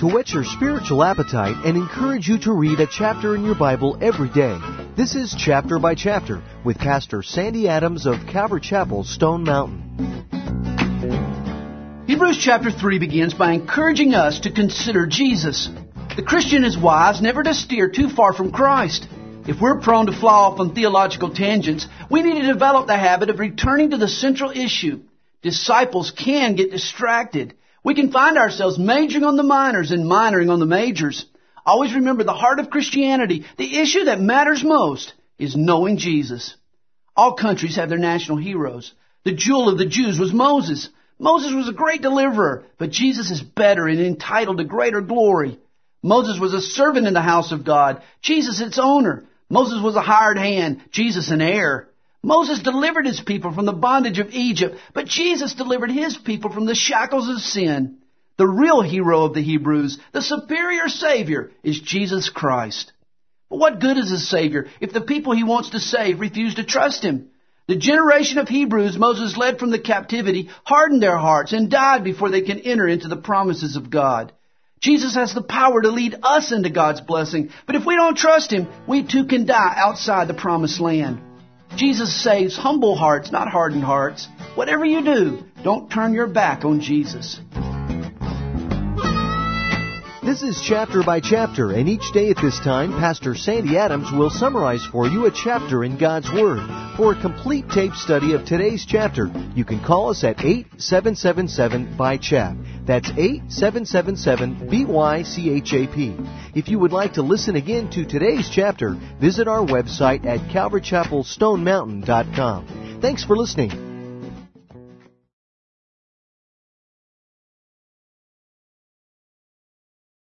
to whet your spiritual appetite and encourage you to read a chapter in your Bible every day. This is Chapter by Chapter with Pastor Sandy Adams of Calvary Chapel, Stone Mountain. Hebrews chapter 3 begins by encouraging us to consider Jesus. The Christian is wise never to steer too far from Christ. If we're prone to fly off on theological tangents, we need to develop the habit of returning to the central issue. Disciples can get distracted. We can find ourselves majoring on the minors and minoring on the majors. Always remember the heart of Christianity, the issue that matters most is knowing Jesus. All countries have their national heroes. The jewel of the Jews was Moses. Moses was a great deliverer, but Jesus is better and entitled to greater glory. Moses was a servant in the house of God. Jesus its owner. Moses was a hired hand. Jesus an heir. Moses delivered his people from the bondage of Egypt, but Jesus delivered his people from the shackles of sin. The real hero of the Hebrews, the superior Savior, is Jesus Christ. But what good is a Savior if the people he wants to save refuse to trust him? The generation of Hebrews Moses led from the captivity hardened their hearts and died before they can enter into the promises of God. Jesus has the power to lead us into God's blessing, but if we don't trust Him, we too can die outside the promised land. Jesus saves humble hearts, not hardened hearts. Whatever you do, don't turn your back on Jesus. This is chapter by chapter, and each day at this time, Pastor Sandy Adams will summarize for you a chapter in God's Word. For a complete tape study of today's chapter, you can call us at 8777 by chap. That's 8777 BYCHAP. If you would like to listen again to today's chapter, visit our website at calvarychapelstonemountain.com. Thanks for listening.